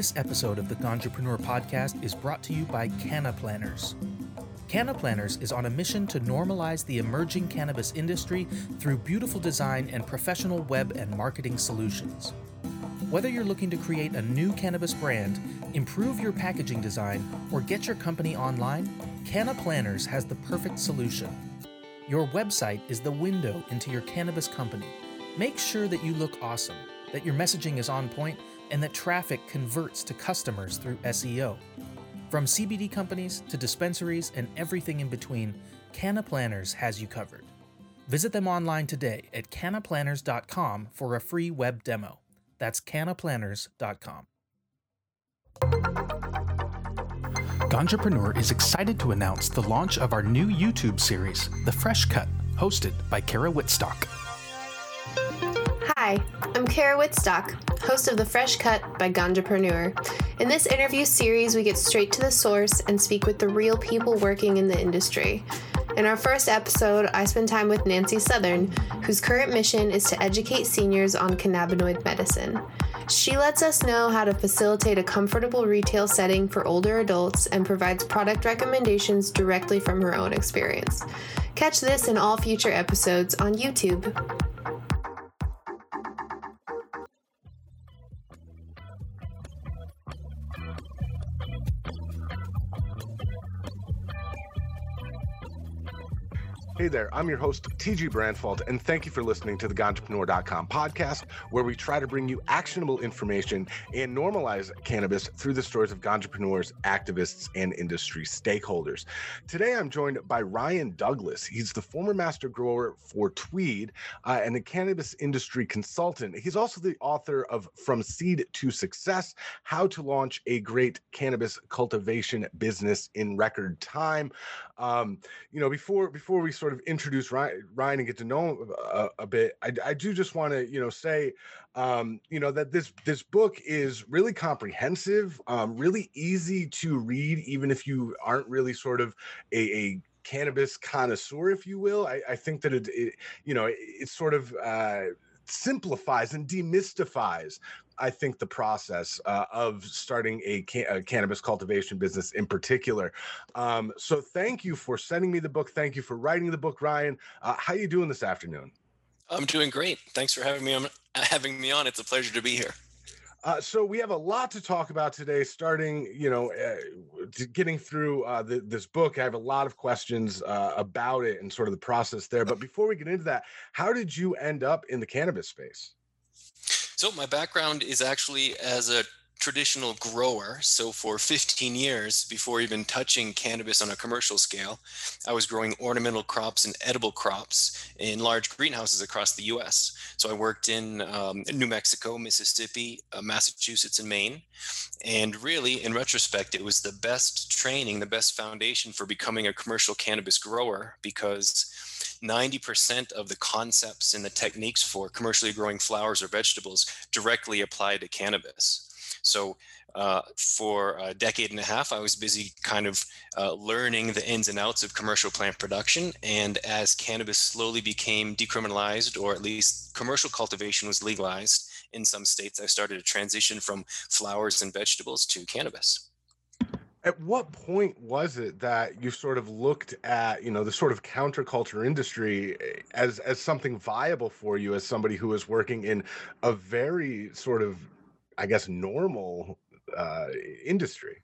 This episode of the Ganjapreneur podcast is brought to you by Canna Planners. Canna Planners is on a mission to normalize the emerging cannabis industry through beautiful design and professional web and marketing solutions. Whether you're looking to create a new cannabis brand, improve your packaging design, or get your company online, Canna Planners has the perfect solution. Your website is the window into your cannabis company. Make sure that you look awesome, that your messaging is on point, and that traffic converts to customers through SEO. From CBD companies to dispensaries and everything in between, Canna Planners has you covered. Visit them online today at cannaplanners.com for a free web demo. That's cannaplanners.com. Ganjapreneur is excited to announce the launch of our new YouTube series, The Fresh Cut, hosted by Kara Whitstock. Hi, I'm Kara Whitstock, host of The Fresh Cut by Ganjapreneur. In this interview series, we get straight to the source and speak with the real people working in the industry. In our first episode, I spend time with Nancy Southern, whose current mission is to educate seniors on cannabinoid medicine. She lets us know how to facilitate a comfortable retail setting for older adults and provides product recommendations directly from her own experience. Catch this and all future episodes on YouTube. Hey there, I'm your host, TG Branfalt, and thank you for listening to the Ganjapreneur.com podcast, where we try to bring you actionable information and normalize cannabis through the stories of Ganjapreneurs, activists, and industry stakeholders. Today, I'm joined by Ryan Douglas. He's the former master grower for Tweed uh, and a cannabis industry consultant. He's also the author of From Seed to Success How to Launch a Great Cannabis Cultivation Business in Record Time. Um, you know, before before we sort of introduce Ryan, Ryan and get to know him a, a bit, I, I, do just want to you know say, um, you know, that this this book is really comprehensive, um, really easy to read, even if you aren't really sort of a, a cannabis connoisseur, if you will. I, I think that it, it, you know, it, it sort of uh, simplifies and demystifies I think the process uh, of starting a, ca- a, cannabis cultivation business in particular. Um, so thank you for sending me the book. Thank you for writing the book, Ryan. Uh, how are you doing this afternoon? I'm doing great. Thanks for having me on. Having me on. It's a pleasure to be here. Uh, so we have a lot to talk about today. Starting, you know, uh, getting through uh, the, this book, I have a lot of questions uh, about it and sort of the process there. But before we get into that, how did you end up in the cannabis space? So my background is actually as a traditional grower. So for 15 years before even touching cannabis on a commercial scale, I was growing ornamental crops and edible crops in large greenhouses across the U.S. So I worked in um, New Mexico, Mississippi, uh, Massachusetts, and Maine. And really, in retrospect, it was the best training, the best foundation for becoming a commercial cannabis grower because 90% of the concepts and the techniques for commercially growing flowers or vegetables directly apply to cannabis. So uh, for a decade and a half, I was busy kind of uh, learning the ins and outs of commercial plant production. And as cannabis slowly became decriminalized, or at least commercial cultivation was legalized in some states, I started to transition from flowers and vegetables to cannabis at what point was it that you sort of looked at you know the sort of counterculture industry eh, as as something viable for you as somebody who is working in a very sort of i guess normal uh, industry?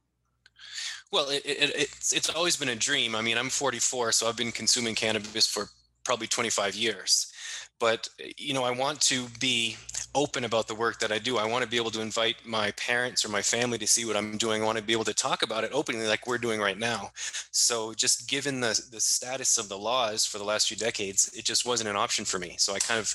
Well it, it, it's it's always been a dream. I mean i'm 44 so i've been consuming cannabis for probably 25 years but eh, you know i want to be open about the work that i do. I want to be able to invite my parents or my family to see what i'm doing. I want to be able to talk about it openly like we're doing right now. So just given the the status of the laws for the last few decades it just wasn't an option for me. So i kind of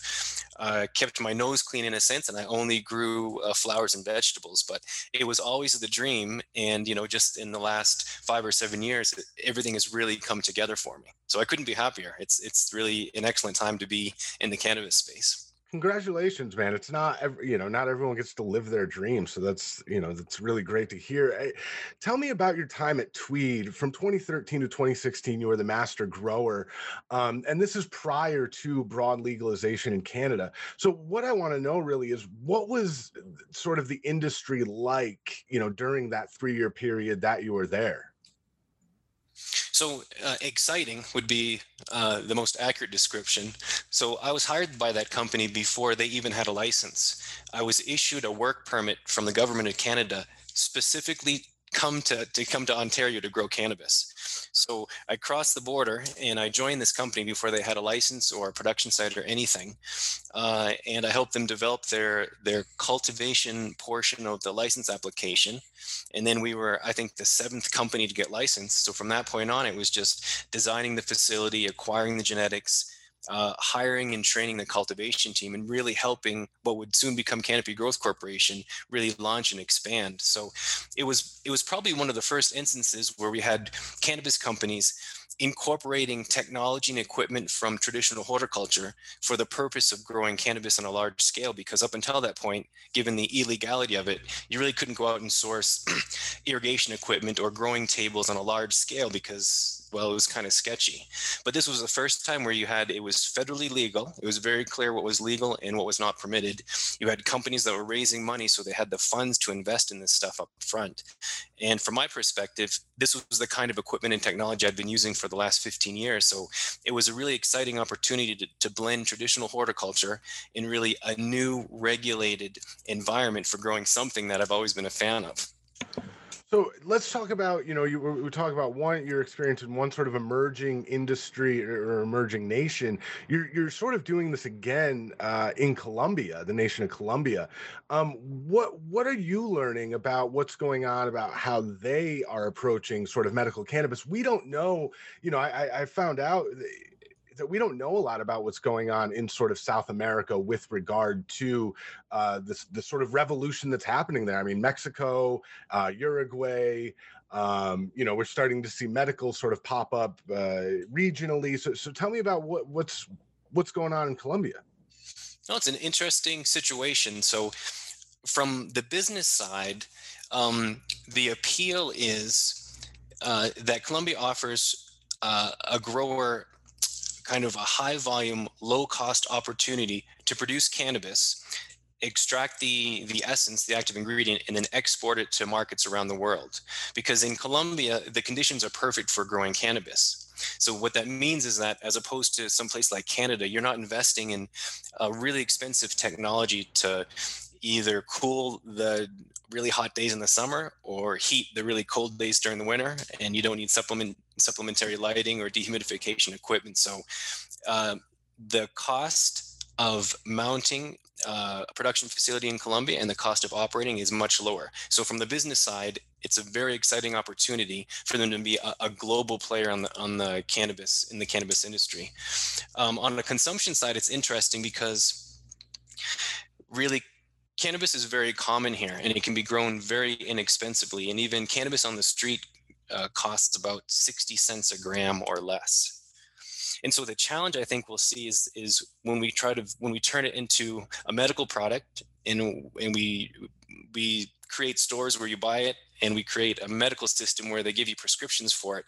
uh, kept my nose clean in a sense and i only grew uh, flowers and vegetables but it was always the dream and you know just in the last five or seven years everything has really come together for me so i couldn't be happier it's it's really an excellent time to be in the cannabis space. Congratulations, man. It's not every, you know, not everyone gets to live their dream. So that's, you know, that's really great to hear. Hey, tell me about your time at Tweed from 2013 to 2016. You were the master grower. Um, and this is prior to broad legalization in Canada. So what I want to know really is what was sort of the industry like, you know, during that three year period that you were there? So uh, exciting would be uh, the most accurate description. So I was hired by that company before they even had a license. I was issued a work permit from the government of Canada specifically come to, to come to Ontario to grow cannabis. So I crossed the border and I joined this company before they had a license or a production site or anything. Uh, and I helped them develop their their cultivation portion of the license application. And then we were, I think, the seventh company to get licensed. So from that point on, it was just designing the facility, acquiring the genetics, uh, hiring and training the cultivation team and really helping what would soon become Canopy Growth Corporation really launch and expand. So it was it was probably one of the first instances where we had cannabis companies incorporating technology and equipment from traditional horticulture for the purpose of growing cannabis on a large scale because up until that point given the illegality of it you really couldn't go out and source irrigation equipment or growing tables on a large scale because well, it was kind of sketchy. But this was the first time where you had it was federally legal. It was very clear what was legal and what was not permitted. You had companies that were raising money, so they had the funds to invest in this stuff up front. And from my perspective, this was the kind of equipment and technology I'd been using for the last 15 years. So it was a really exciting opportunity to, to blend traditional horticulture in really a new regulated environment for growing something that I've always been a fan of. So let's talk about, you know, you we talk about one your experience in one sort of emerging industry or emerging nation. You're you're sort of doing this again uh, in Colombia, the nation of Colombia. Um, what what are you learning about what's going on about how they are approaching sort of medical cannabis? We don't know. You know, I I found out that we don't know a lot about what's going on in sort of South America with regard to uh, this the sort of revolution that's happening there. I mean, Mexico, uh, Uruguay. Um, you know, we're starting to see medical sort of pop up uh, regionally. So, so tell me about what what's what's going on in Colombia. No, it's an interesting situation. So, from the business side, um, the appeal is uh, that Colombia offers uh, a grower kind of a high volume, low cost opportunity to produce cannabis, extract the, the essence, the active ingredient, and then export it to markets around the world. Because in Colombia, the conditions are perfect for growing cannabis. So what that means is that as opposed to some place like Canada, you're not investing in a really expensive technology to either cool the really hot days in the summer or heat the really cold days during the winter and you don't need supplement supplementary lighting or dehumidification equipment so uh, the cost of mounting uh, a production facility in Colombia and the cost of operating is much lower. So from the business side, it's a very exciting opportunity for them to be a, a global player on the on the cannabis in the cannabis industry. Um, on the consumption side, it's interesting because really cannabis is very common here and it can be grown very inexpensively. And even cannabis on the street uh, costs about 60 cents a gram or less. And so the challenge I think we'll see is, is when we try to when we turn it into a medical product and, and we we create stores where you buy it and we create a medical system where they give you prescriptions for it.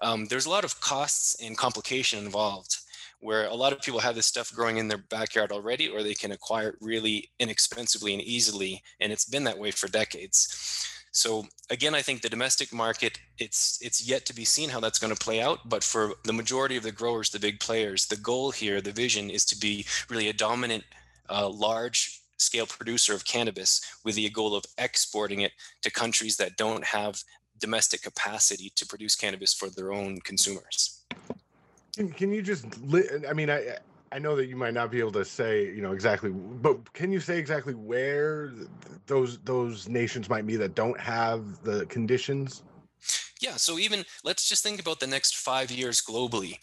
Um, there's a lot of costs and complication involved where a lot of people have this stuff growing in their backyard already, or they can acquire it really inexpensively and easily. And it's been that way for decades. So again, I think the domestic market, it's it's yet to be seen how that's going to play out. But for the majority of the growers, the big players, the goal here, the vision is to be really a dominant, uh, large scale producer of cannabis with the goal of exporting it to countries that don't have domestic capacity to produce cannabis for their own consumers. Can, can you just? I mean, I I know that you might not be able to say, you know, exactly, but can you say exactly where those those nations might be that don't have the conditions? Yeah. So even let's just think about the next five years globally.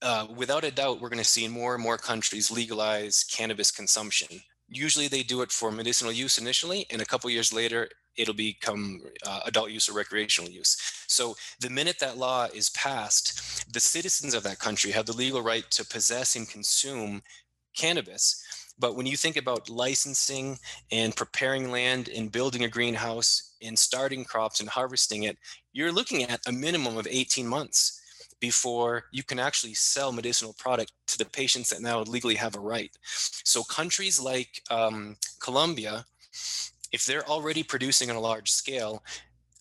Uh, without a doubt, we're going to see more and more countries legalize cannabis consumption. Usually, they do it for medicinal use initially, and a couple years later, it'll become uh, adult use or recreational use. So the minute that law is passed, the citizens of that country have the legal right to possess and consume cannabis. But when you think about licensing and preparing land and building a greenhouse and starting crops and harvesting it, you're looking at a minimum of 18 months before you can actually sell medicinal product to the patients that now legally have a right. So countries like um, Colombia, if they're already producing on a large scale,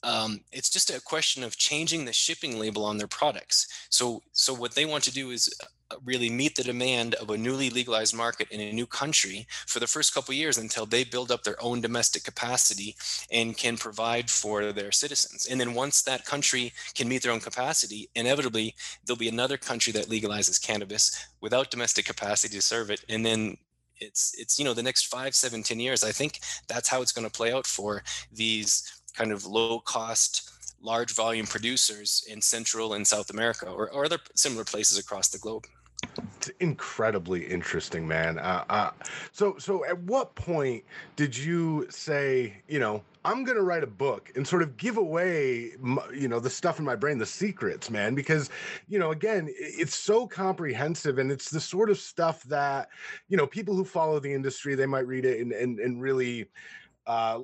um, it's just a question of changing the shipping label on their products. So, so what they want to do is uh, really meet the demand of a newly legalized market in a new country for the first couple years until they build up their own domestic capacity and can provide for their citizens. And then once that country can meet their own capacity, inevitably there'll be another country that legalizes cannabis without domestic capacity to serve it, and then it's it's you know the next five seven ten years i think that's how it's going to play out for these kind of low cost large volume producers in Central and South America or, or other similar places across the globe. It's incredibly interesting, man. Uh, uh, so, so at what point did you say, you know, I'm gonna write a book and sort of give away, you know, the stuff in my brain, the secrets, man? Because, you know, again, it's so comprehensive and it's the sort of stuff that, you know, people who follow the industry they might read it and and, and really uh,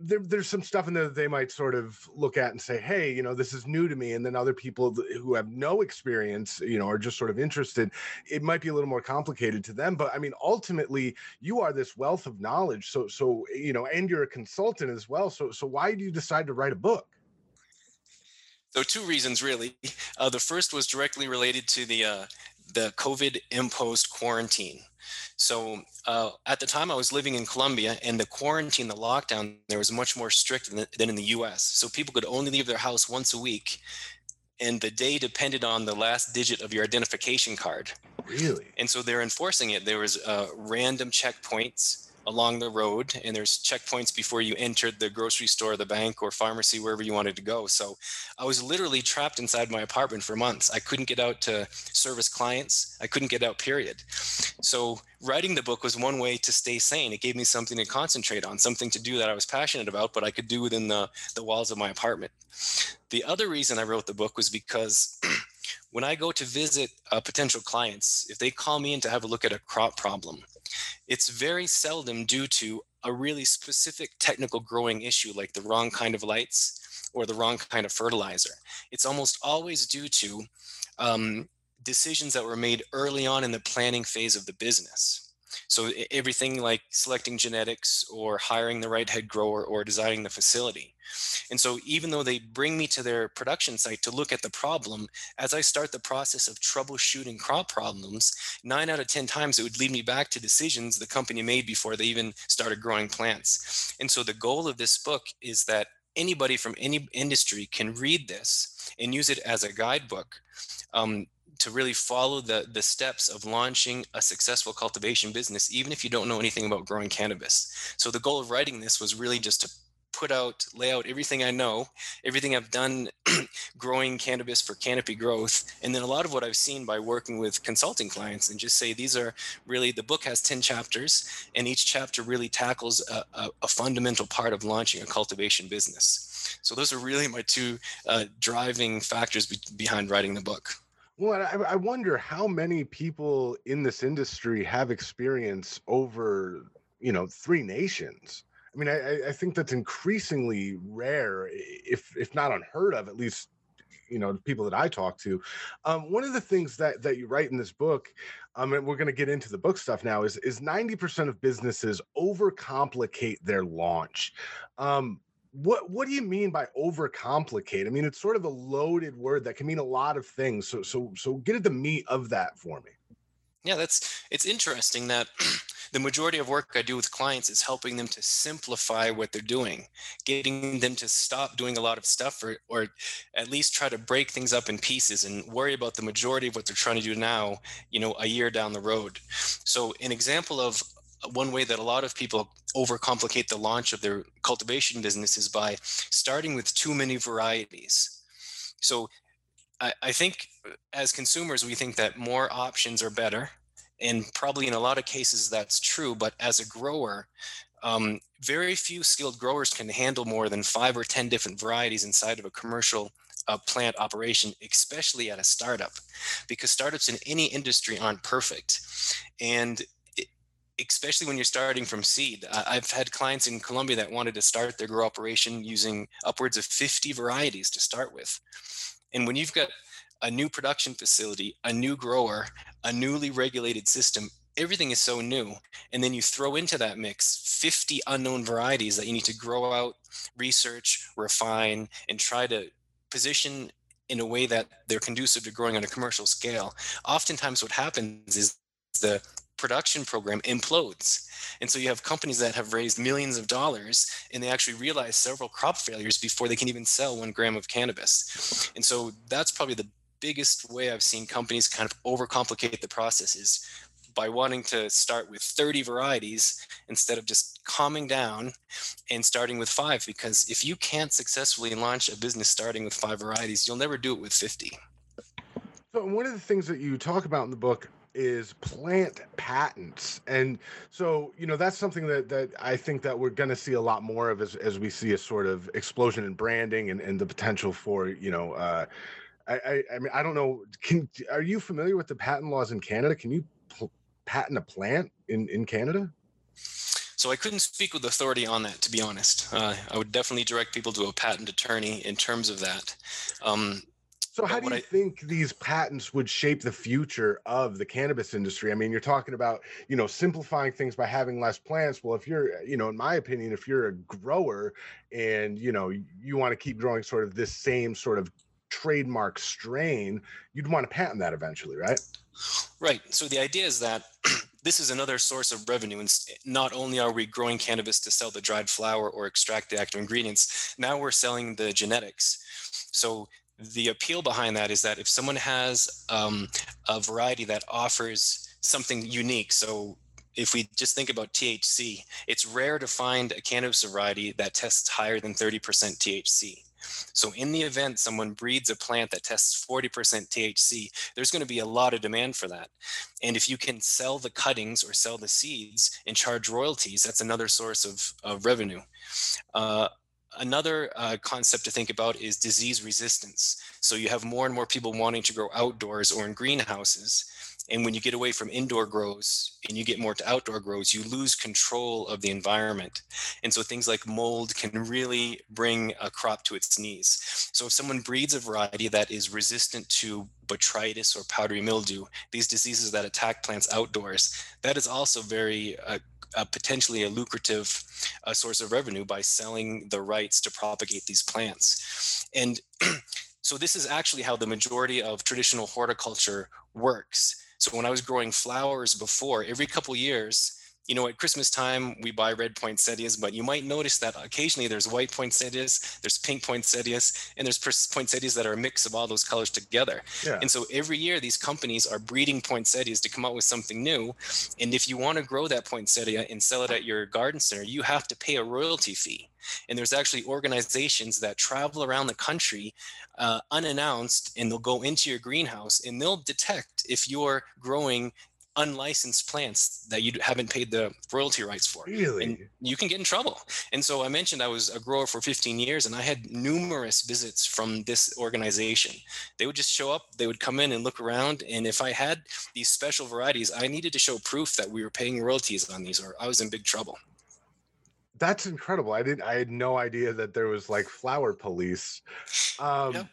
there, there's some stuff in there that they might sort of look at and say, hey, you know, this is new to me. And then other people who have no experience, you know, are just sort of interested. It might be a little more complicated to them. But I mean, ultimately, you are this wealth of knowledge. So, so you know, and you're a consultant as well. So, so why do you decide to write a book? So, two reasons really. Uh, the first was directly related to the uh, the COVID imposed quarantine. So uh, at the time, I was living in Colombia, and the quarantine, the lockdown, there was much more strict than, than in the U.S. So people could only leave their house once a week, and the day depended on the last digit of your identification card. Really? And so they're enforcing it. There was uh, random checkpoints along the road and there's checkpoints before you entered the grocery store the bank or pharmacy wherever you wanted to go. So i was literally trapped inside my apartment for months. I couldn't get out to service clients. I couldn't get out period. So writing the book was one way to stay sane. It gave me something to concentrate on something to do that i was passionate about but i could do within the, the walls of my apartment. The other reason i wrote the book was because when I go to visit uh, potential clients, if they call me in to have a look at a crop problem, it's very seldom due to a really specific technical growing issue like the wrong kind of lights or the wrong kind of fertilizer. It's almost always due to um, decisions that were made early on in the planning phase of the business. So everything like selecting genetics or hiring the right head grower or designing the facility. And so even though they bring me to their production site to look at the problem, as I start the process of troubleshooting crop problems, nine out of 10 times it would lead me back to decisions the company made before they even started growing plants. And so the goal of this book is that anybody from any industry can read this and use it as a guidebook um, to really follow the the steps of launching a successful cultivation business even if you don't know anything about growing cannabis. So the goal of writing this was really just to put out lay out everything i know everything i've done growing cannabis for canopy growth. And then a lot of what i've seen by working with consulting clients and just say these are really the book has 10 chapters and each chapter really tackles a, a, a fundamental part of launching a cultivation business. So those are really my two uh, driving factors be- behind writing the book well, I, I wonder how many people in this industry have experience over, you know, three nations. I mean, I, I think that's increasingly rare, if if not unheard of, at least you know people that I talk to. Um, one of the things that that you write in this book, um, and we're going to get into the book stuff now, is is ninety percent of businesses overcomplicate their launch. Um, what what do you mean by overcomplicate? I mean, it's sort of a loaded word that can mean a lot of things. So so so get at the meat of that for me. Yeah, that's it's interesting that the majority of work I do with clients is helping them to simplify what they're doing, getting them to stop doing a lot of stuff or or at least try to break things up in pieces and worry about the majority of what they're trying to do now, you know, a year down the road. So an example of one way that a lot of people overcomplicate the launch of their cultivation business is by starting with too many varieties. So I, I think uh, as consumers, we think that more options are better. And probably in a lot of cases that's true. But as a grower, um, very few skilled growers can handle more than five or 10 different varieties inside of a commercial uh, plant operation, especially at a startup, because startups in any industry aren't perfect. And especially when you're starting from seed. I've had clients in Colombia that wanted to start their grow operation using upwards of 50 varieties to start with. And when you've got a new production facility, a new grower, a newly regulated system, everything is so new. And then you throw into that mix 50 unknown varieties that you need to grow out, research, refine, and try to position in a way that they're conducive to growing on a commercial scale. Oftentimes, what happens is the production program implodes. And so you have companies that have raised millions of dollars and they actually realize several crop failures before they can even sell one gram of cannabis. And so that's probably the biggest way I've seen companies kind of overcomplicate the process is by wanting to start with 30 varieties instead of just calming down and starting with five. Because if you can't successfully launch a business starting with five varieties, you'll never do it with 50. So, one of the things that you talk about in the book is plant patents and so you know that's something that that i think that we're going to see a lot more of as, as we see a sort of explosion in branding and, and the potential for you know uh I, I, I mean i don't know can are you familiar with the patent laws in canada can you pl- patent a plant in in canada so I couldn't speak with authority on that, to be honest. Uh, I would definitely direct people to a patent attorney in terms of that. Um, so how do you I, think these patents would shape the future of the cannabis industry? I mean, you're talking about, you know, simplifying things by having less plants. Well, if you're, you know, in my opinion, if you're a grower and, you know, you want to keep growing sort of this same sort of trademark strain, you'd want to patent that eventually, right? Right. So the idea is that this is another source of revenue. And not only are we growing cannabis to sell the dried flower or extract the active ingredients, now we're selling the genetics. So the appeal behind that is that if someone has um, a variety that offers something unique, so if we just think about THC, it's rare to find a cannabis variety that tests higher than 30% THC. So, in the event someone breeds a plant that tests 40% THC, there's going to be a lot of demand for that. And if you can sell the cuttings or sell the seeds and charge royalties, that's another source of, of revenue. Uh, another uh, concept to think about is disease resistance. So you have more and more people wanting to grow outdoors or in greenhouses. And when you get away from indoor grows and you get more to outdoor grows, you lose control of the environment. And so things like mold can really bring a crop to its knees. So if someone breeds a variety that is resistant to botrytis or powdery mildew, these diseases that attack plants outdoors, that is also very uh, uh, potentially a lucrative uh, source of revenue by selling the rights to propagate these plants. And so this is actually how the majority of traditional horticulture works. So when I was growing flowers before, every couple years, you know, at Christmas time, we buy red poinsettias, but you might notice that occasionally there's white poinsettias, there's pink poinsettias, and there's poinsettias that are a mix of all those colors together. Yeah. And so every year, these companies are breeding poinsettias to come out with something new. And if you want to grow that poinsettia and sell it at your garden center, you have to pay a royalty fee. And there's actually organizations that travel around the country uh, unannounced, and they'll go into your greenhouse and they'll detect if you're growing unlicensed plants that you haven't paid the royalty rights for. Really? And you can get in trouble. And so I mentioned I was a grower for 15 years and I had numerous visits from this organization. They would just show up, they would come in and look around. And if I had these special varieties, I needed to show proof that we were paying royalties on these or I was in big trouble. That's incredible. I didn't I had no idea that there was like flower police. Um yep.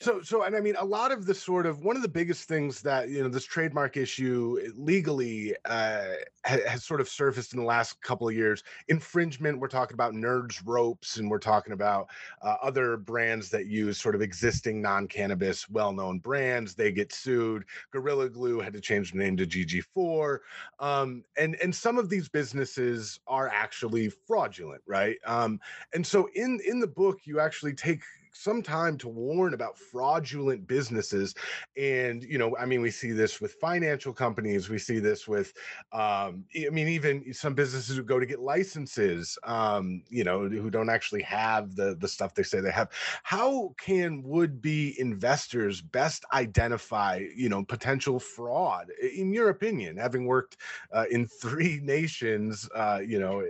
So, so, and I mean, a lot of the sort of one of the biggest things that you know this trademark issue eh, legally uh, has, has sort of surfaced in the last couple of years. Infringement. We're talking about Nerds Ropes, and we're talking about uh, other brands that use sort of existing non-cannabis, well-known brands. They get sued. Gorilla Glue had to change the name to GG4, um, and and some of these businesses are actually fraudulent, right? Um, and so in in the book, you actually take some time to warn about fraudulent businesses and you know i mean we see this with financial companies we see this with um, i mean even some businesses who go to get licenses um, you know who don't actually have the the stuff they say they have. How can would be investors best identify you know potential fraud? In your opinion having worked uh, in three nations uh, you know eh,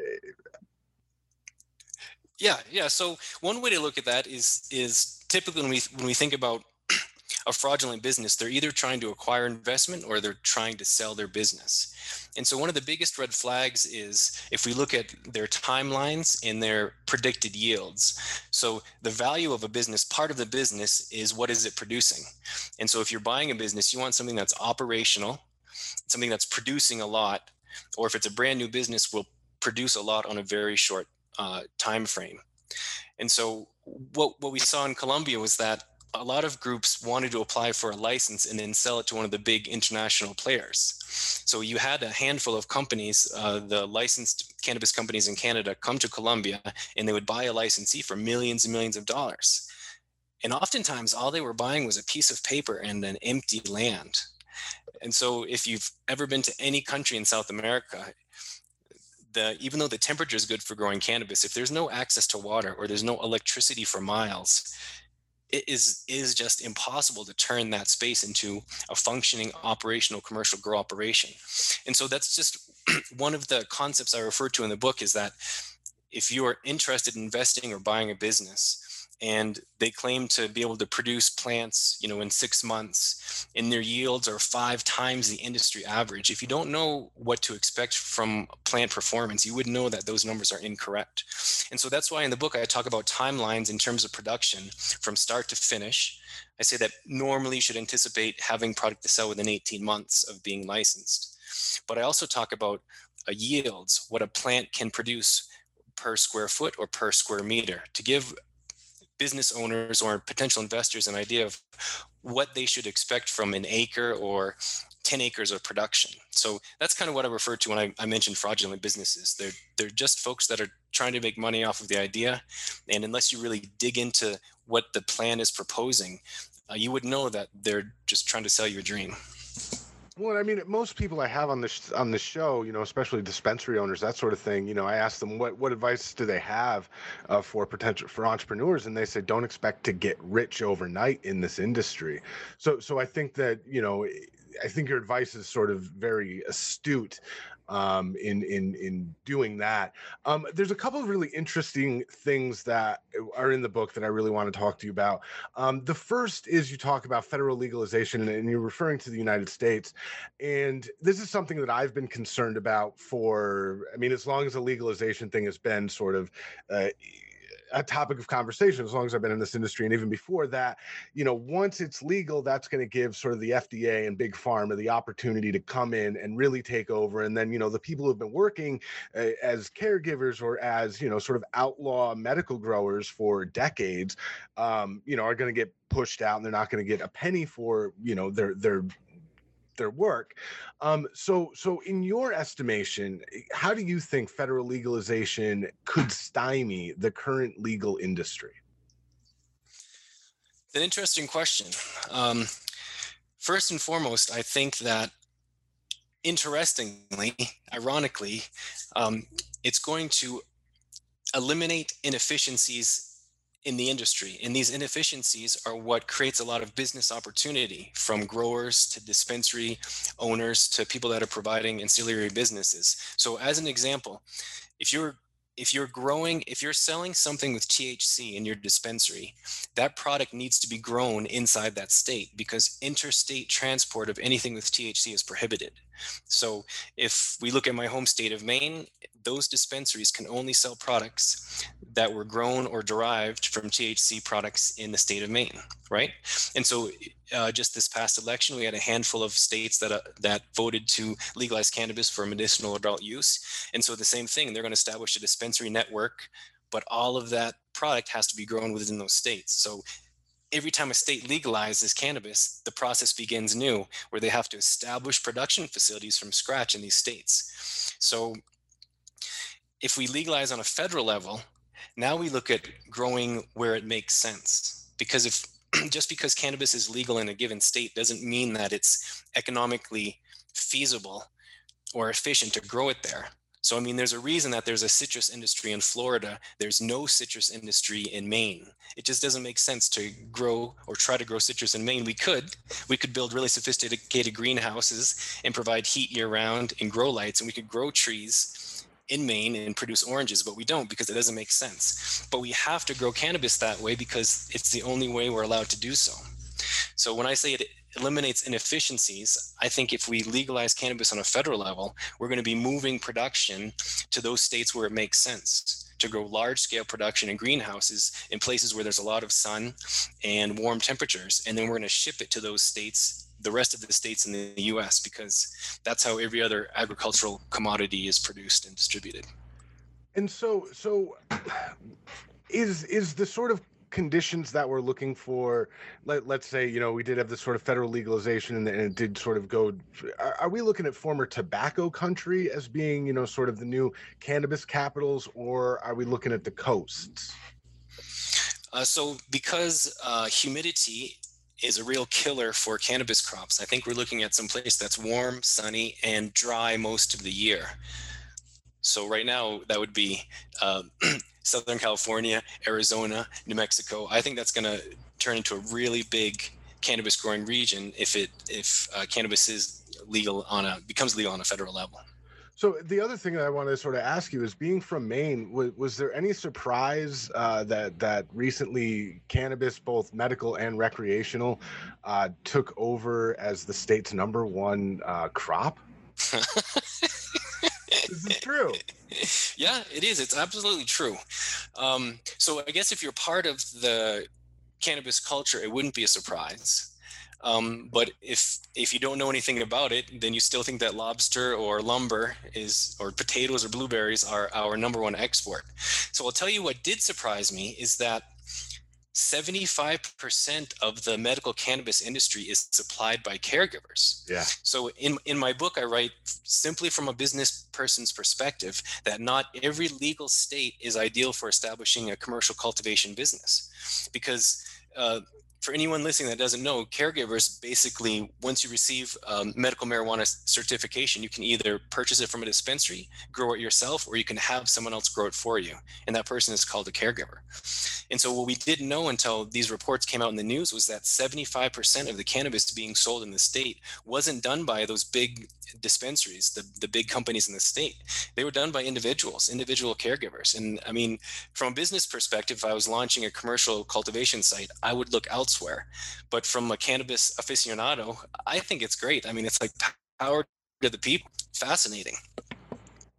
yeah, yeah. So one way to look at that is is typically when we when we think about a fraudulent business, they're either trying to acquire investment or they're trying to sell their business. And so, one of the biggest red flags is if we look at their timelines and their predicted yields. So, the value of a business, part of the business is what is it producing? And so, if you're buying a business, you want something that's operational, something that's producing a lot, or if it's a brand new business, will produce a lot on a very short uh, time frame. And so, what, what we saw in Colombia was that a lot of groups wanted to apply for a license and then sell it to one of the big international players. So you had a handful of companies, uh, the licensed cannabis companies in Canada, come to Colombia and they would buy a licensee for millions and millions of dollars. And oftentimes, all they were buying was a piece of paper and an empty land. And so, if you've ever been to any country in South America, the, even though the temperature is good for growing cannabis, if there's no access to water or there's no electricity for miles, it is is just impossible to turn that space into a functioning operational commercial grow operation. And so that's just one of the concepts i refer to in the book is that if you are interested in investing or buying a business and they claim to be able to produce plants you know in six months and their yields are five times the industry average. If you don't know what to expect from plant performance you would know that those numbers are incorrect. And so that's why in the book i talk about timelines in terms of production from start to finish. I say that normally you should anticipate having product to sell within 18 months of being licensed. But i also talk about uh, yields what a plant can produce per square foot or per square meter. To give business owners or potential investors an idea of what they should expect from an acre or 10 acres of production. So that's kind of what I refer to when I, I mentioned fraudulent businesses. They're they're just folks that are trying to make money off of the idea, and unless you really dig into what the plan is proposing, uh, you would know that they're just trying to sell you a dream. Well, I mean, most people I have on this on the show, you know, especially dispensary owners, that sort of thing. You know, I ask them what what advice do they have uh, for potential for entrepreneurs, and they say don't expect to get rich overnight in this industry. So, so I think that you know, I think your advice is sort of very astute um, in in in doing that. Um, there's a couple of really interesting things that are in the book that I really want to talk to you about. Um, the first is you talk about federal legalization, and you're referring to the United States, and this is something that I've been concerned about for. I mean, as long as the legalization thing has been sort of. Uh, a topic of conversation as long as I've been in this industry. And even before that, you know, once it's legal, that's going to give sort of the FDA and big pharma the opportunity to come in and really take over. And then, you know, the people who've been working uh, as caregivers or as, you know, sort of outlaw medical growers for decades, um, you know, are going to get pushed out and they're not going to get a penny for, you know, their, their, their work. Um, so, so in your estimation, eh, how do you think federal legalization could stymie the current legal industry? It's an interesting question. Um, first and foremost, I think that interestingly, ironically, um, it's going to eliminate inefficiencies in the industry. And these inefficiencies are what creates a lot of business opportunity from growers to dispensary owners to people that are providing ancillary businesses. So as an example, if you're if you're growing, if you're selling something with THC in your dispensary, that product needs to be grown inside that state because interstate transport of anything with THC is prohibited. So if we look at my home state of Maine, those dispensaries can only sell products that were grown or derived from THC products in the state of Maine, right? And so, uh, just this past election, we had a handful of states that uh, that voted to legalize cannabis for medicinal adult use. And so, the same thing, they're going to establish a dispensary network, but all of that product has to be grown within those states. So every time a state legalizes cannabis, the process begins new, where they have to establish production facilities from scratch in these states. So if we legalize on a federal level, now we look at growing where it makes sense. Because if just because cannabis is legal in a given state doesn't mean that it's economically feasible or efficient to grow it there. So, I mean, there's a reason that there's a citrus industry in Florida. There's no citrus industry in Maine. It just doesn't make sense to grow or try to grow citrus in Maine. We could. We could build really sophisticated greenhouses and provide heat year round and grow lights, and we could grow trees in Maine and produce oranges, but we don't because it doesn't make sense. But we have to grow cannabis that way because it's the only way we're allowed to do so. So when I say it eliminates inefficiencies, I think if we legalize cannabis on a federal level, we're going to be moving production to those states where it makes sense to grow large scale production in greenhouses in places where there's a lot of sun and warm temperatures. And then we're going to ship it to those states, the rest of the states in the US, because that's how every other agricultural commodity is produced and distributed. And so, so is is the sort of conditions that we're looking for let, let's say you know we did have this sort of federal legalization and, and it did sort of go are, are, we looking at former tobacco country as being you know sort of the new cannabis capitals or are we looking at the coasts uh, so because uh, humidity is a real killer for cannabis crops i think we're looking at some place that's warm sunny and dry most of the year so right now that would be uh, Southern California, Arizona, New Mexico. I think that's going to turn into a really big cannabis growing region if it if uh, cannabis is legal on a becomes legal on a federal level. So the other thing that I want to sort of ask you is, being from Maine, was, was there any surprise uh, that that recently cannabis, both medical and recreational, uh, took over as the state's number one uh, crop? Is this is true. Yeah, it is. It's absolutely true. Um, so I guess if you're part of the cannabis culture, it wouldn't be a surprise. Um, but if if you don't know anything about it, then you still think that lobster or lumber is or potatoes or blueberries are our number one export. So I'll tell you what did surprise me is that 75% of the medical cannabis industry is supplied by caregivers. Yeah. So in in my book I write simply from a business person's perspective that not every legal state is ideal for establishing a commercial cultivation business because uh, for anyone listening that doesn't know, caregivers basically, once you receive um, medical marijuana certification, you can either purchase it from a dispensary, grow it yourself, or you can have someone else grow it for you. And that person is called a caregiver. And so, what we didn't know until these reports came out in the news was that 75% of the cannabis being sold in the state wasn't done by those big dispensaries, the, the big companies in the state. They were done by individuals, individual caregivers. And I mean, from a business perspective, if I was launching a commercial cultivation site, I would look elsewhere elsewhere. But from a cannabis aficionado, I think it's great. I mean, it's like power to the people. Fascinating.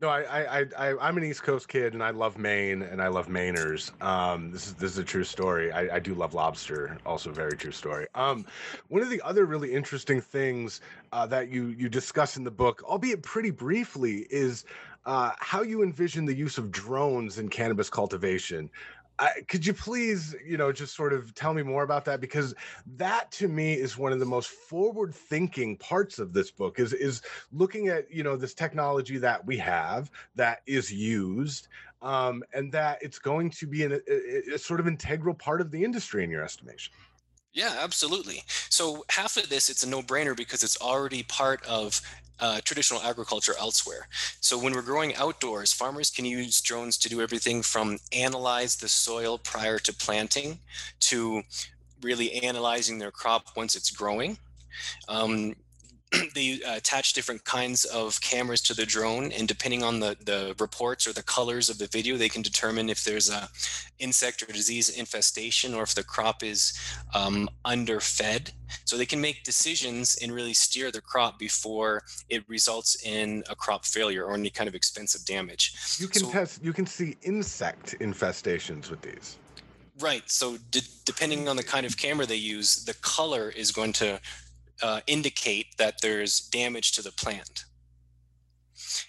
No, I, I, I, I'm an East Coast kid, and I love Maine, and I love Mainers. Um, this is this is a true story. I, I do love lobster, also very true story. Um, one of the other really interesting things uh, that you you discuss in the book, albeit pretty briefly, is uh, how you envision the use of drones in cannabis cultivation. I, could you please, you know, just sort of tell me more about that because that to me is one of the most forward-thinking parts of this book is is looking at you know this technology that we have that is used um, and that it's going to be an, a, a sort of integral part of the industry in your estimation. Yeah, absolutely. So half of this, it's a no-brainer because it's already part of uh, traditional agriculture elsewhere. So when we're growing outdoors, farmers can use drones to do everything from analyze the soil prior to planting to really analyzing their crop once it's growing. Um, they uh, attach different kinds of cameras to the drone and depending on the, the reports or the colors of the video they can determine if there's a insect or disease infestation or if the crop is um, underfed so they can make decisions and really steer the crop before it results in a crop failure or any kind of expensive damage you can so, test you can see insect infestations with these Right. So, de- depending on the kind of camera they use, the color is going to uh, indicate that there's damage to the plant.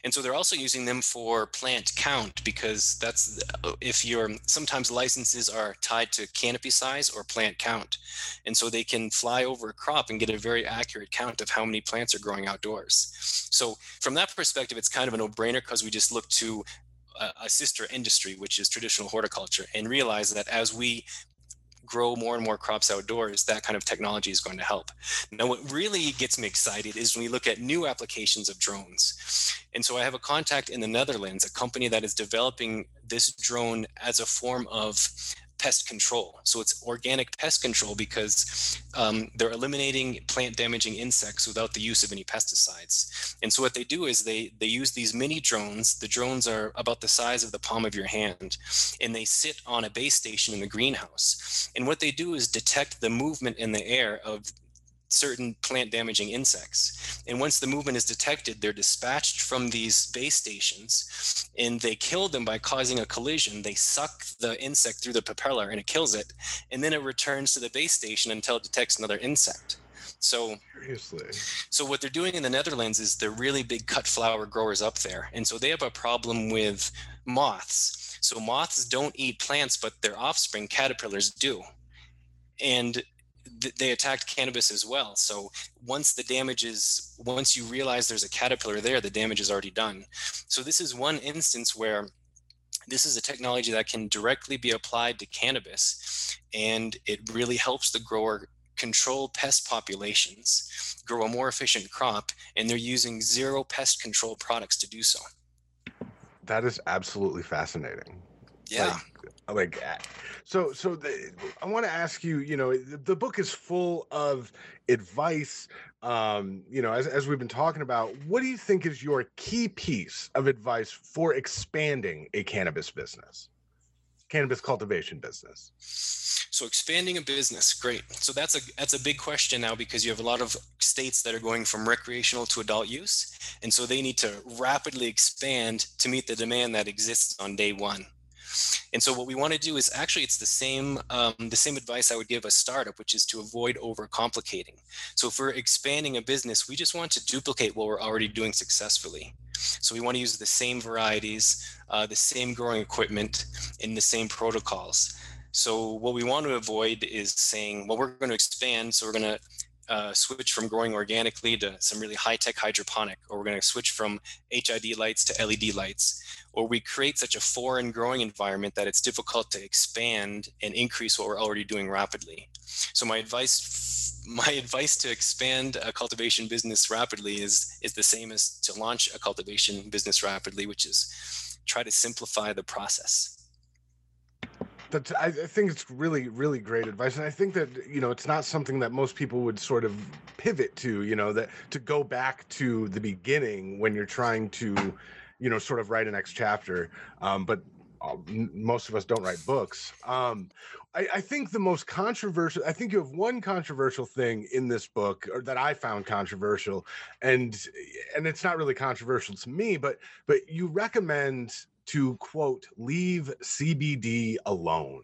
And so they're also using them for plant count because that's if your sometimes licenses are tied to canopy size or plant count. And so they can fly over a crop and get a very accurate count of how many plants are growing outdoors. So from that perspective, it's kind of a no-brainer because we just look to a, a sister industry, which is traditional horticulture, and realize that as we grow more and more crops outdoors, that kind of technology is going to help. Now, what really gets me excited is when we look at new applications of drones. And so I have a contact in the Netherlands, a company that is developing this drone as a form of pest control. So it's organic pest control because um, they're eliminating plant damaging insects without the use of any pesticides. And so what they do is they they use these mini drones. The drones are about the size of the palm of your hand, and they sit on a base station in the greenhouse. And what they do is detect the movement in the air of certain plant damaging insects. And once the movement is detected, they're dispatched from these base stations and they kill them by causing a collision. They suck the insect through the propeller and it kills it. And then it returns to the base station until it detects another insect. So seriously. So what they're doing in the Netherlands is they're really big cut flower growers up there. And so they have a problem with moths. So moths don't eat plants, but their offspring, caterpillars, do. And they attacked cannabis as well. So once the damage is, once you realize there's a caterpillar there, the damage is already done. So this is one instance where this is a technology that can directly be applied to cannabis, and it really helps the grower control pest populations, grow a more efficient crop, and they're using zero pest control products to do so. That is absolutely fascinating. Yeah. Like, like so so the, i want to ask you you know the, the, book is full of advice um you know as, as we've been talking about what do you think is your key piece of advice for expanding a cannabis business? Cannabis cultivation business. So expanding a business great. So that's a that's a big question now because you have a lot of states that are going from recreational to adult use and so they need to rapidly expand to meet the demand that exists on day one and so what we want to do is actually it's the same um, the same advice I would give a startup, which is to avoid overcomplicating. So if we're expanding a business, we just want to duplicate what we're already doing successfully. So we want to use the same varieties, uh, the same growing equipment, in the same protocols. So what we want to avoid is saying, well, we're going to expand, so we're going to uh, switch from growing organically to some really high-tech hydroponic, or we're going to switch from HID lights to LED lights, or we create such a foreign growing environment that it's difficult to expand and increase what we're already doing rapidly. So my advice, my advice to expand a cultivation business rapidly is is the same as to launch a cultivation business rapidly, which is try to simplify the process that I, think it's really really great advice and i think that you know it's not something that most people would sort of pivot to you know that to go back to the beginning when you're trying to you know sort of write a next chapter um, but uh, most of us don't write books. Um, I, I, think the most controversial i think you have one controversial thing in this book or that i found controversial and and it's not really controversial to me but but you recommend to quote leave CBD alone.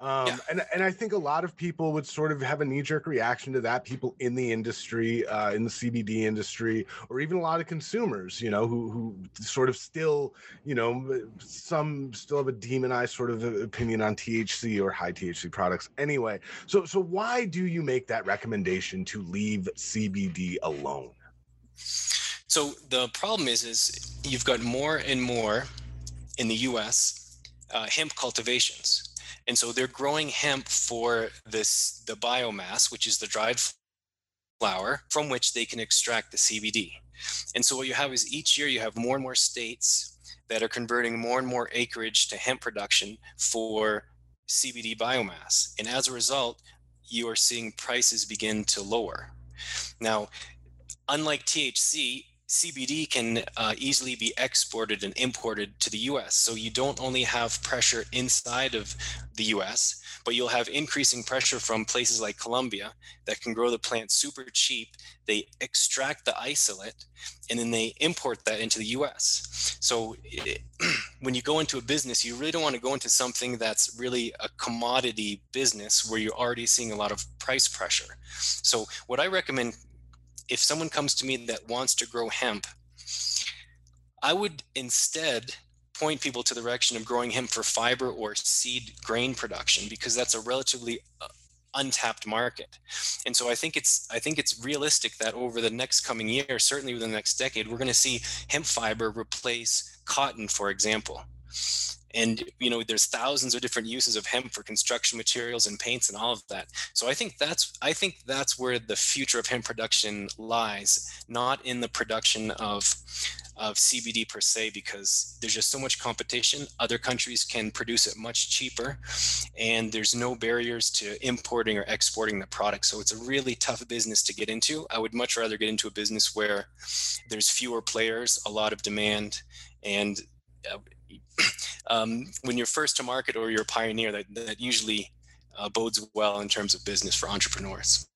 Um, yeah. and, and I think a lot of people would sort of have a knee jerk reaction to that. People in the industry, uh, in the CBD industry, or even a lot of consumers, you know, who, who sort of still, you know, some still have a demonized sort of opinion on THC or high THC products. Anyway, so so why do you make that recommendation to leave CBD alone? So the problem is, is you've got more and more in the US uh, hemp cultivations. And so they're growing hemp for this the biomass, which is the dried flower from which they can extract the CBD. And so what you have is each year you have more and more states that are converting more and more acreage to hemp production for CBD biomass. And as a result, you are seeing prices begin to lower. Now, unlike THC, CBD can uh, easily be exported and imported to the US. So you don't only have pressure inside of the US, but you'll have increasing pressure from places like Colombia that can grow the plant super cheap. They extract the isolate and then they import that into the US. So it, when you go into a business, you really don't want to go into something that's really a commodity business where you're already seeing a lot of price pressure. So what I recommend if someone comes to me that wants to grow hemp, I would instead point people to the direction of growing hemp for fiber or seed grain production because that's a relatively uh, untapped market. And so I think it's I think it's realistic that over the next coming year, certainly within the next decade, we're going to see hemp fiber replace cotton, for example and you know there's thousands of different uses of hemp for construction materials and paints and all of that so i think that's i think that's where the future of hemp production lies not in the production of of CBD per se because there's just so much competition. Other countries can produce it much cheaper, and there's no barriers to importing or exporting the product. So it's a really tough business to get into. I would much rather get into a business where there's fewer players, a lot of demand, and uh, um, when you're first to market or you're a pioneer, that, that usually uh, bodes well in terms of business for entrepreneurs.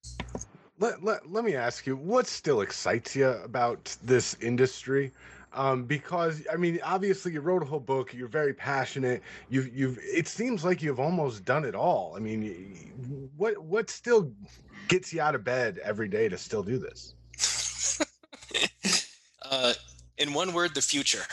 Let, let, let me ask you, what still excites you about this industry? Um, because I mean, obviously, you wrote a whole book. You're very passionate. You've, you've. It seems like you've almost done it all. I mean, what, what still gets you out of bed every day to still do this? uh, in one word, the future.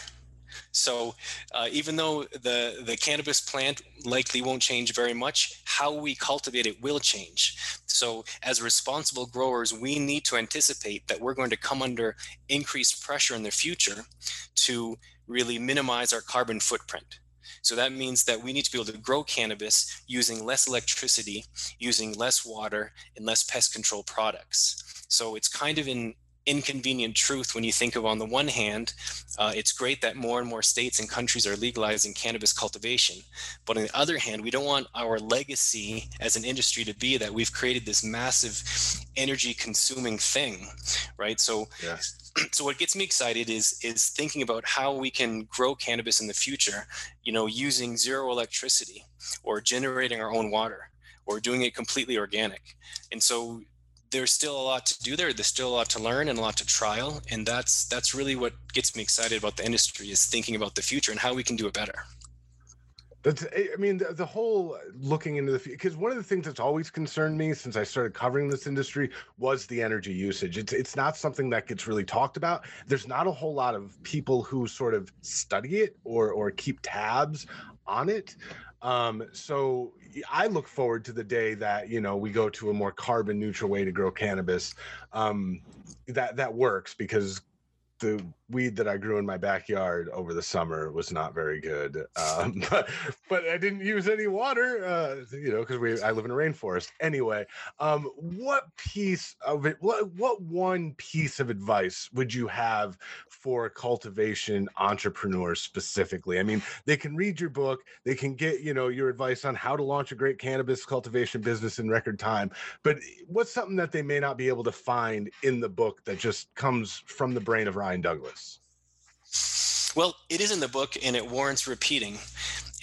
So uh, even though the, the cannabis plant likely won't change very much, how we cultivate it will change. So as responsible growers, we need to anticipate that we're going to come under increased pressure in the future to really minimize our carbon footprint. So that means that we need to be able to grow cannabis using less electricity, using less water, and less pest control products. So it's kind of in inconvenient truth when you think of on the one hand uh, it's great that more and more states and countries are legalizing cannabis cultivation. But on the other hand we don't want our legacy as an industry to be that we've created this massive energy consuming thing right? So yeah. so what gets me excited is is thinking about how we can grow cannabis in the future you know using zero electricity or generating our own water or doing it completely organic. And so there's still a lot to do there. There's still a lot to learn and a lot to trial, and that's that's really what gets me excited about the industry is thinking about the future and how we can do it better. That's, I mean, the, the whole uh, looking into the future, because one of the things that's always concerned me since I started covering this industry was the energy usage. It's, it's not something that gets really talked about. There's not a whole lot of people who sort of study it or, or keep tabs on it. Um, so I look forward to the day that you know we go to a more carbon neutral way to grow cannabis. Um, that that works because the weed that I grew in my backyard over the summer was not very good. Um, but, but I didn't use any water, uh, you know, because we I live in a rainforest. Anyway, um, what piece of it? What what one piece of advice would you have for cultivation entrepreneurs specifically? I mean, they can read your book, they can get you know your advice on how to launch a great cannabis cultivation business in record time. But what's something that they may not be able to find in the book that just comes from the brain of Ryan Douglas? Well, it is in the book and it warrants repeating.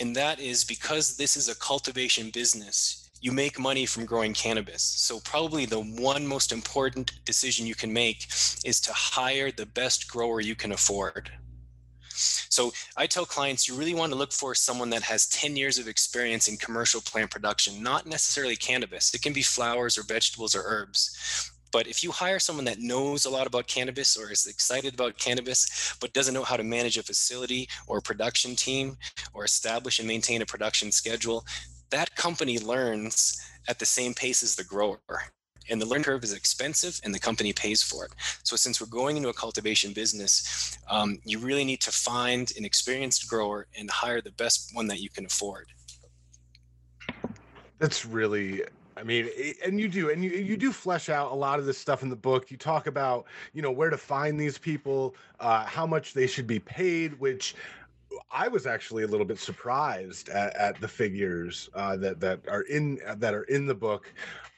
And that is because this is a cultivation business, you make money from growing cannabis. So, probably the one most important decision you can make is to hire the best grower you can afford. So, I tell clients you really want to look for someone that has 10 years of experience in commercial plant production, not necessarily cannabis. It can be flowers or vegetables or herbs. But if you hire someone that knows a lot about cannabis or is excited about cannabis, but doesn't know how to manage a facility or a production team or establish and maintain a production schedule, that company learns at the same pace as the grower. And the learning curve is expensive and the company pays for it. So, since we're going into a cultivation business, um, you really need to find an experienced grower and hire the best one that you can afford. That's really I mean, and you do, and you you do flesh out a lot of this stuff in the book. You talk about, you know, where to find these people, uh, how much they should be paid, which I was actually a little bit surprised at, at the figures uh, that that are in that are in the book.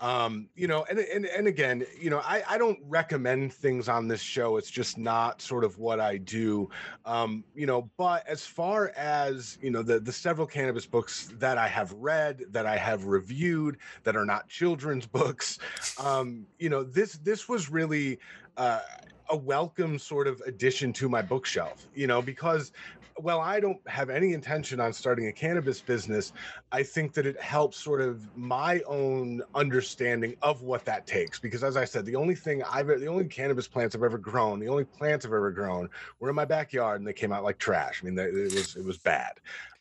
Um, you know, and and and again, you know, I I don't recommend things on this show. It's just not sort of what I do. Um, you know, but as far as you know, the the several cannabis books that I have read, that I have reviewed, that are not children's books, um, you know, this this was really. Uh, a welcome sort of addition to my bookshelf, you know, because well, I don't have any intention on starting a cannabis business, I think that it helps sort of my own understanding of what that takes. Because as I said, the only thing I've, the only cannabis plants I've ever grown, the only plants I've ever grown were in my backyard and they came out like trash. I mean, it was, it was bad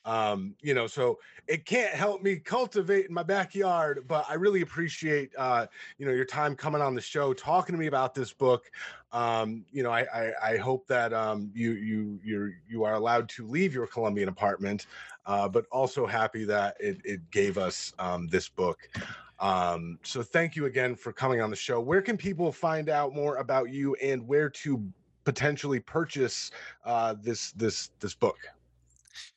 um, you know, so it can't help me cultivate in my backyard, but I really appreciate, uh, you know, your time coming on the show, talking to me about this book. Um, you know, I, I, I hope that um, you, you, you you are allowed to leave your Colombian apartment, uh, but also happy that it, it gave us um, this book. Um, so thank you again for coming on the show. Where can people find out more about you and where to potentially purchase uh, this this this book?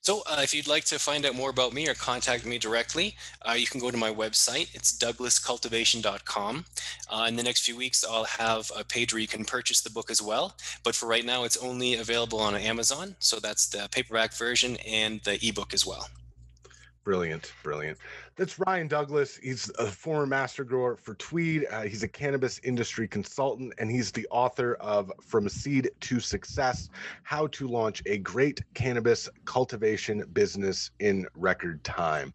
So, uh, if you'd like to find out more about me or contact me directly, uh, you can go to my website. It's douglascultivation.com. Uh, in the next few weeks, I'll have a page where you can purchase the book as well. But for right now, it's only available on Amazon. So, that's the paperback version and the ebook as well. Brilliant, brilliant. That's Ryan Douglas. He's a former master grower for Tweed. Uh, he's a cannabis industry consultant, and he's the author of From Seed to Success How to Launch a Great Cannabis Cultivation Business in Record Time.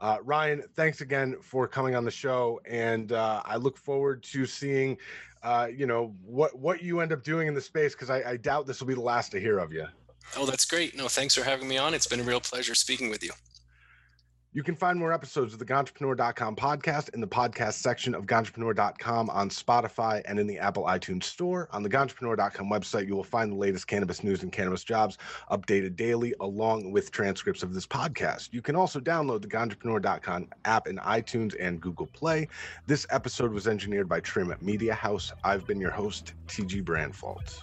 Uh, Ryan, thanks again for coming on the show, and uh, I look forward to seeing. Uh, you know what what you end up doing in the space because I, I doubt this will be the last to hear of you. Oh, that's great. No, thanks for having me on. It's been a real pleasure speaking with you. You can find more episodes of the Ganjapreneur.com podcast in the podcast section of Ganjapreneur.com on Spotify and in the Apple iTunes Store. On the Ganjapreneur.com website, you will find the latest cannabis news and cannabis jobs updated daily, along with transcripts of this podcast. You can also download the Ganjapreneur.com app in iTunes and Google Play. This episode was engineered by Trim at Media House. I've been your host, TG Branfalt.